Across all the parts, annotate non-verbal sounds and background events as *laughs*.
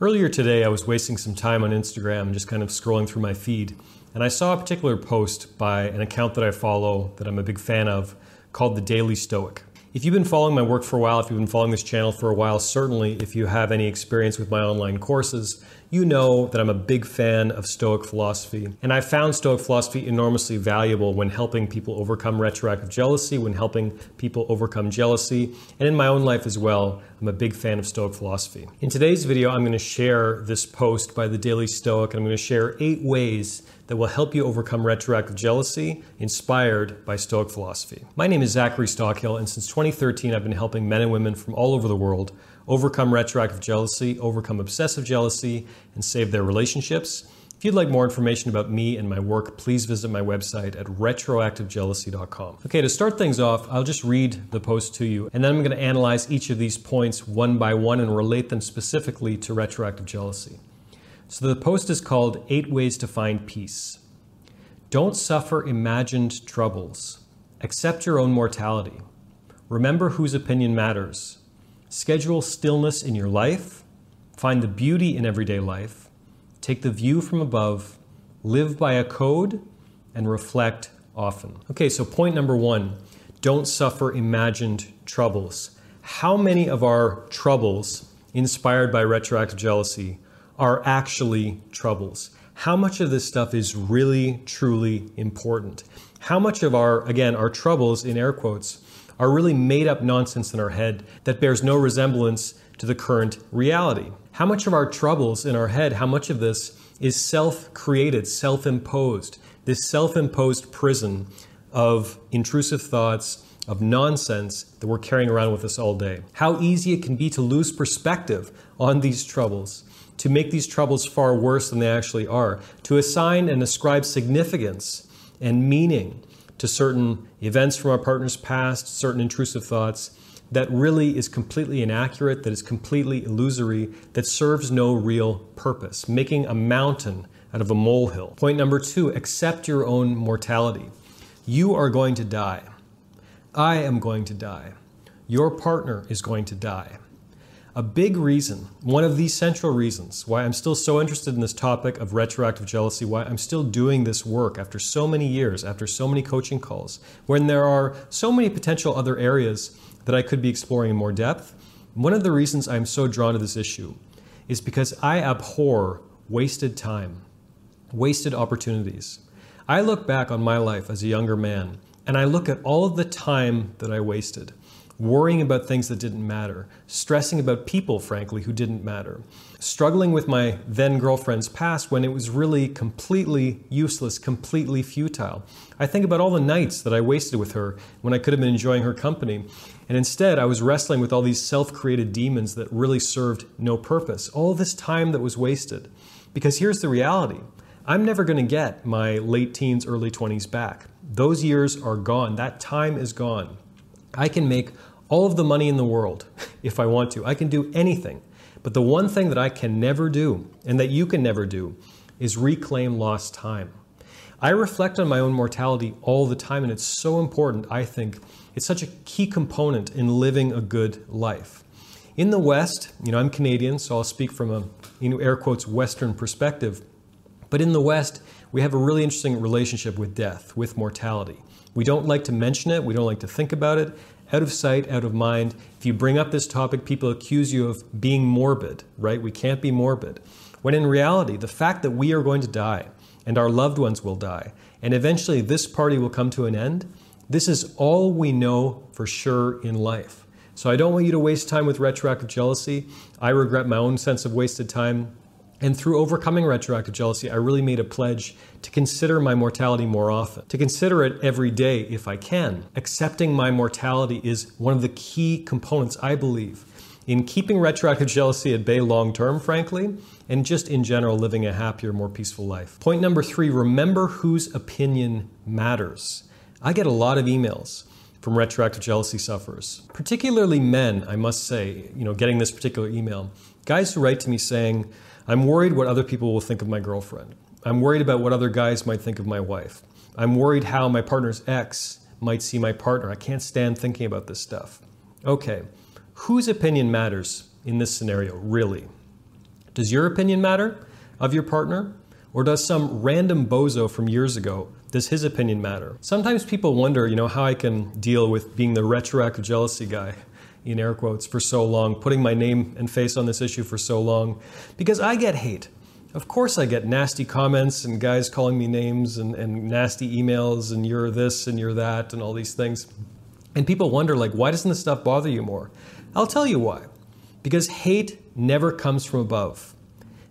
Earlier today, I was wasting some time on Instagram, just kind of scrolling through my feed, and I saw a particular post by an account that I follow that I'm a big fan of called The Daily Stoic. If you've been following my work for a while, if you've been following this channel for a while, certainly if you have any experience with my online courses, you know that I'm a big fan of Stoic philosophy. And I found Stoic philosophy enormously valuable when helping people overcome retroactive jealousy, when helping people overcome jealousy, and in my own life as well. I'm a big fan of Stoic philosophy. In today's video, I'm going to share this post by the Daily Stoic, and I'm going to share eight ways that will help you overcome retroactive jealousy inspired by Stoic philosophy. My name is Zachary Stockill, and since 2013, I've been helping men and women from all over the world overcome retroactive jealousy, overcome obsessive jealousy, and save their relationships. If you'd like more information about me and my work, please visit my website at retroactivejealousy.com. Okay, to start things off, I'll just read the post to you, and then I'm going to analyze each of these points one by one and relate them specifically to retroactive jealousy. So the post is called Eight Ways to Find Peace. Don't suffer imagined troubles. Accept your own mortality. Remember whose opinion matters. Schedule stillness in your life. Find the beauty in everyday life. Take the view from above. Live by a code and reflect often. Okay, so point number one don't suffer imagined troubles. How many of our troubles inspired by retroactive jealousy are actually troubles? How much of this stuff is really, truly important? How much of our, again, our troubles, in air quotes, are really made up nonsense in our head that bears no resemblance to the current reality? How much of our troubles in our head, how much of this is self created, self imposed, this self imposed prison of intrusive thoughts, of nonsense that we're carrying around with us all day? How easy it can be to lose perspective on these troubles to make these troubles far worse than they actually are, to assign and ascribe significance and meaning to certain events from our partner's past, certain intrusive thoughts, that really is completely inaccurate, that is completely illusory, that serves no real purpose, making a mountain out of a molehill. Point number two accept your own mortality. You are going to die. I am going to die. Your partner is going to die. A big reason, one of the central reasons why I'm still so interested in this topic of retroactive jealousy, why I'm still doing this work after so many years, after so many coaching calls, when there are so many potential other areas that I could be exploring in more depth, one of the reasons I'm so drawn to this issue is because I abhor wasted time, wasted opportunities. I look back on my life as a younger man and I look at all of the time that I wasted worrying about things that didn't matter, stressing about people, frankly, who didn't matter, struggling with my then girlfriend's past when it was really completely useless, completely futile. I think about all the nights that I wasted with her when I could have been enjoying her company. And instead, I was wrestling with all these self created demons that really served no purpose. All this time that was wasted. Because here's the reality I'm never going to get my late teens, early 20s back. Those years are gone. That time is gone. I can make all of the money in the world *laughs* if I want to. I can do anything. But the one thing that I can never do, and that you can never do, is reclaim lost time. I reflect on my own mortality all the time, and it's so important, I think. It's such a key component in living a good life. In the West, you know, I'm Canadian, so I'll speak from a, you know, air quotes, Western perspective. But in the West, we have a really interesting relationship with death, with mortality. We don't like to mention it, we don't like to think about it. Out of sight, out of mind. If you bring up this topic, people accuse you of being morbid, right? We can't be morbid. When in reality, the fact that we are going to die and our loved ones will die, and eventually this party will come to an end, this is all we know for sure in life. So I don't want you to waste time with retroactive jealousy. I regret my own sense of wasted time. And through overcoming retroactive jealousy, I really made a pledge to consider my mortality more often, to consider it every day if I can. Accepting my mortality is one of the key components, I believe, in keeping retroactive jealousy at bay long term, frankly, and just in general living a happier, more peaceful life. Point number three remember whose opinion matters. I get a lot of emails from retroactive jealousy sufferers, particularly men, I must say, you know, getting this particular email. Guys who write to me saying, I'm worried what other people will think of my girlfriend. I'm worried about what other guys might think of my wife. I'm worried how my partner's ex might see my partner. I can't stand thinking about this stuff. Okay, whose opinion matters in this scenario, really? Does your opinion matter of your partner? Or does some random bozo from years ago, does his opinion matter? Sometimes people wonder, you know, how I can deal with being the retroactive jealousy guy in air quotes for so long, putting my name and face on this issue for so long, because I get hate. Of course, I get nasty comments and guys calling me names and, and nasty emails and you're this and you're that and all these things. And people wonder, like, why doesn't this stuff bother you more? I'll tell you why. Because hate never comes from above.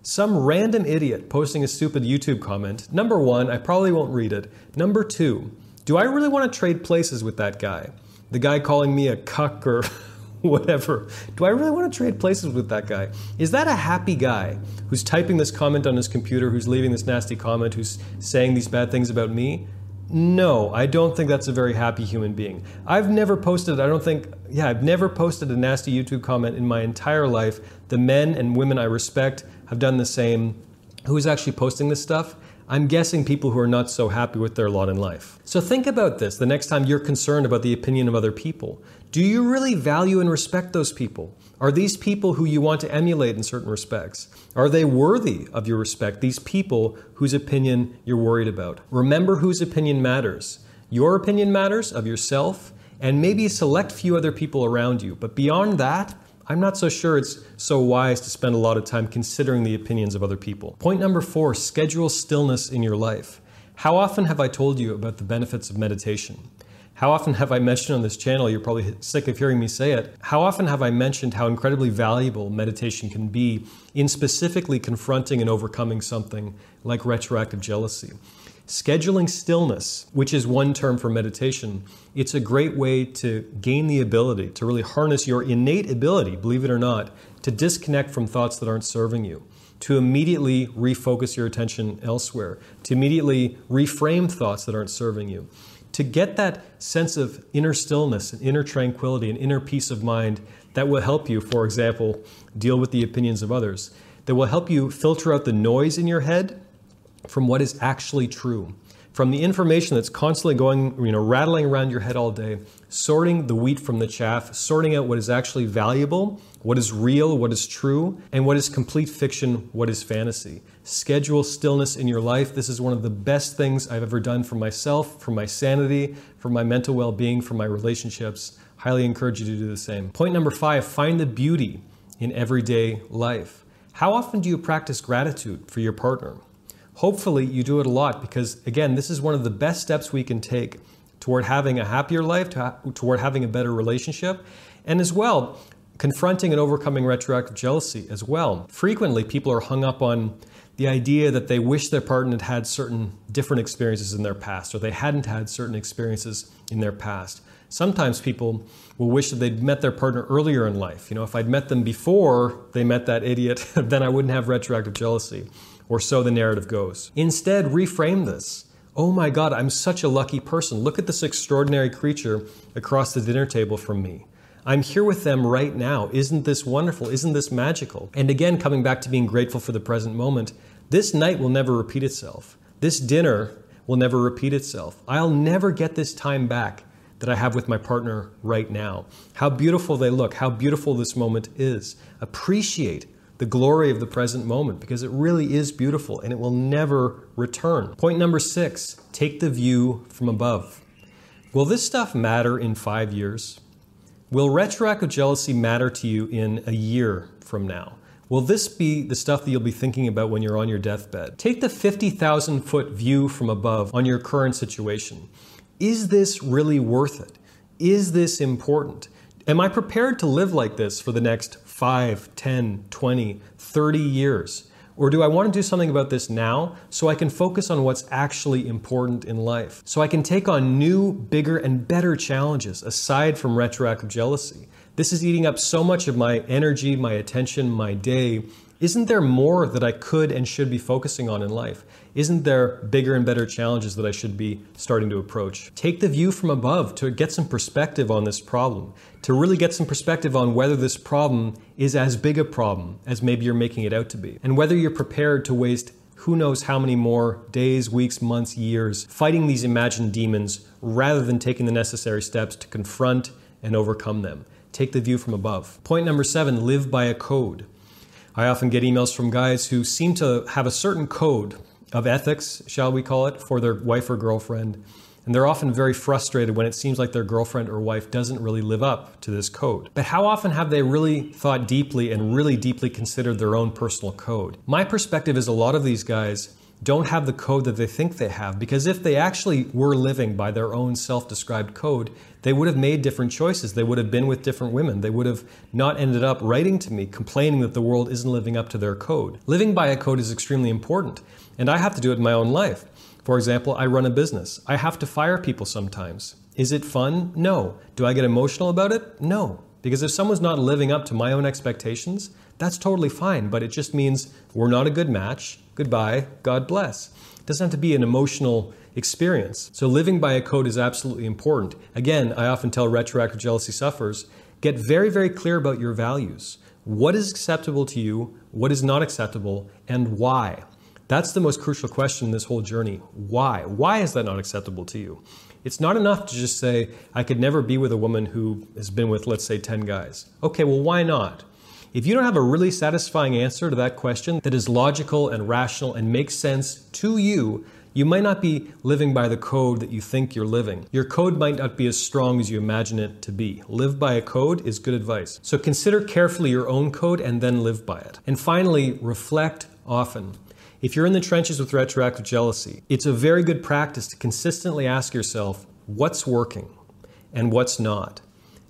Some random idiot posting a stupid YouTube comment, number one, I probably won't read it. Number two, do I really want to trade places with that guy? The guy calling me a cuck or *laughs* *laughs* whatever. Do I really want to trade places with that guy? Is that a happy guy who's typing this comment on his computer, who's leaving this nasty comment, who's saying these bad things about me? No, I don't think that's a very happy human being. I've never posted, I don't think, yeah, I've never posted a nasty YouTube comment in my entire life. The men and women I respect have done the same. Who's actually posting this stuff? I'm guessing people who are not so happy with their lot in life. So think about this the next time you're concerned about the opinion of other people. Do you really value and respect those people? Are these people who you want to emulate in certain respects? Are they worthy of your respect, these people whose opinion you're worried about? Remember whose opinion matters. Your opinion matters of yourself and maybe a select few other people around you. But beyond that, I'm not so sure it's so wise to spend a lot of time considering the opinions of other people. Point number four schedule stillness in your life. How often have I told you about the benefits of meditation? How often have I mentioned on this channel, you're probably sick of hearing me say it, how often have I mentioned how incredibly valuable meditation can be in specifically confronting and overcoming something like retroactive jealousy? Scheduling stillness, which is one term for meditation, it's a great way to gain the ability to really harness your innate ability, believe it or not, to disconnect from thoughts that aren't serving you, to immediately refocus your attention elsewhere, to immediately reframe thoughts that aren't serving you, to get that sense of inner stillness and inner tranquility and inner peace of mind that will help you, for example, deal with the opinions of others, that will help you filter out the noise in your head from what is actually true, from the information that's constantly going, you know, rattling around your head all day, sorting the wheat from the chaff, sorting out what is actually valuable, what is real, what is true, and what is complete fiction, what is fantasy. Schedule stillness in your life. This is one of the best things I've ever done for myself, for my sanity, for my mental well being, for my relationships. Highly encourage you to do the same. Point number five find the beauty in everyday life. How often do you practice gratitude for your partner? Hopefully, you do it a lot because, again, this is one of the best steps we can take toward having a happier life, toward having a better relationship, and as well, confronting and overcoming retroactive jealousy as well. Frequently, people are hung up on the idea that they wish their partner had had certain different experiences in their past or they hadn't had certain experiences in their past. Sometimes people will wish that they'd met their partner earlier in life. You know, if I'd met them before they met that idiot, *laughs* then I wouldn't have retroactive jealousy or so the narrative goes. Instead, reframe this. Oh my God, I'm such a lucky person. Look at this extraordinary creature across the dinner table from me. I'm here with them right now. Isn't this wonderful? Isn't this magical? And again, coming back to being grateful for the present moment, this night will never repeat itself. This dinner will never repeat itself. I'll never get this time back that I have with my partner right now. How beautiful they look, how beautiful this moment is. Appreciate the glory of the present moment because it really is beautiful and it will never return. Point number six take the view from above. Will this stuff matter in five years? Will retroactive jealousy matter to you in a year from now? Will this be the stuff that you'll be thinking about when you're on your deathbed? Take the 50,000 foot view from above on your current situation. Is this really worth it? Is this important? Am I prepared to live like this for the next 5, 10, 20, 30 years? Or do I want to do something about this now so I can focus on what's actually important in life? So I can take on new, bigger, and better challenges aside from retroactive jealousy. This is eating up so much of my energy, my attention, my day. Isn't there more that I could and should be focusing on in life? Isn't there bigger and better challenges that I should be starting to approach? Take the view from above to get some perspective on this problem, to really get some perspective on whether this problem is as big a problem as maybe you're making it out to be, and whether you're prepared to waste who knows how many more days, weeks, months, years fighting these imagined demons rather than taking the necessary steps to confront and overcome them. Take the view from above. Point number seven live by a code. I often get emails from guys who seem to have a certain code of ethics, shall we call it, for their wife or girlfriend. And they're often very frustrated when it seems like their girlfriend or wife doesn't really live up to this code. But how often have they really thought deeply and really deeply considered their own personal code? My perspective is a lot of these guys don't have the code that they think they have because if they actually were living by their own self described code, they would have made different choices. They would have been with different women. They would have not ended up writing to me complaining that the world isn't living up to their code. Living by a code is extremely important, and I have to do it in my own life. For example, I run a business. I have to fire people sometimes. Is it fun? No. Do I get emotional about it? No. Because if someone's not living up to my own expectations, that's totally fine, but it just means we're not a good match. Goodbye. God bless. It doesn't have to be an emotional experience. So living by a code is absolutely important. Again, I often tell retroactive jealousy sufferers get very, very clear about your values. What is acceptable to you? What is not acceptable? And why? That's the most crucial question in this whole journey. Why? Why is that not acceptable to you? It's not enough to just say, I could never be with a woman who has been with, let's say, 10 guys. Okay, well, why not? If you don't have a really satisfying answer to that question that is logical and rational and makes sense to you, you might not be living by the code that you think you're living. Your code might not be as strong as you imagine it to be. Live by a code is good advice. So consider carefully your own code and then live by it. And finally, reflect often. If you're in the trenches with retroactive jealousy, it's a very good practice to consistently ask yourself what's working and what's not.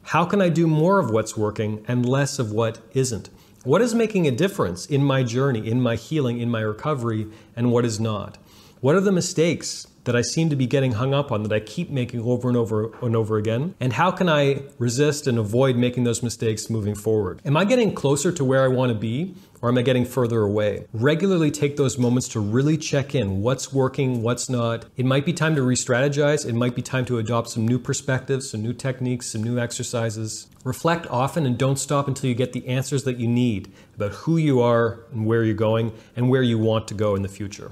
How can I do more of what's working and less of what isn't? What is making a difference in my journey, in my healing, in my recovery, and what is not? What are the mistakes that I seem to be getting hung up on that I keep making over and over and over again? And how can I resist and avoid making those mistakes moving forward? Am I getting closer to where I want to be or am I getting further away? Regularly take those moments to really check in what's working, what's not. It might be time to re strategize, it might be time to adopt some new perspectives, some new techniques, some new exercises. Reflect often and don't stop until you get the answers that you need about who you are and where you're going and where you want to go in the future.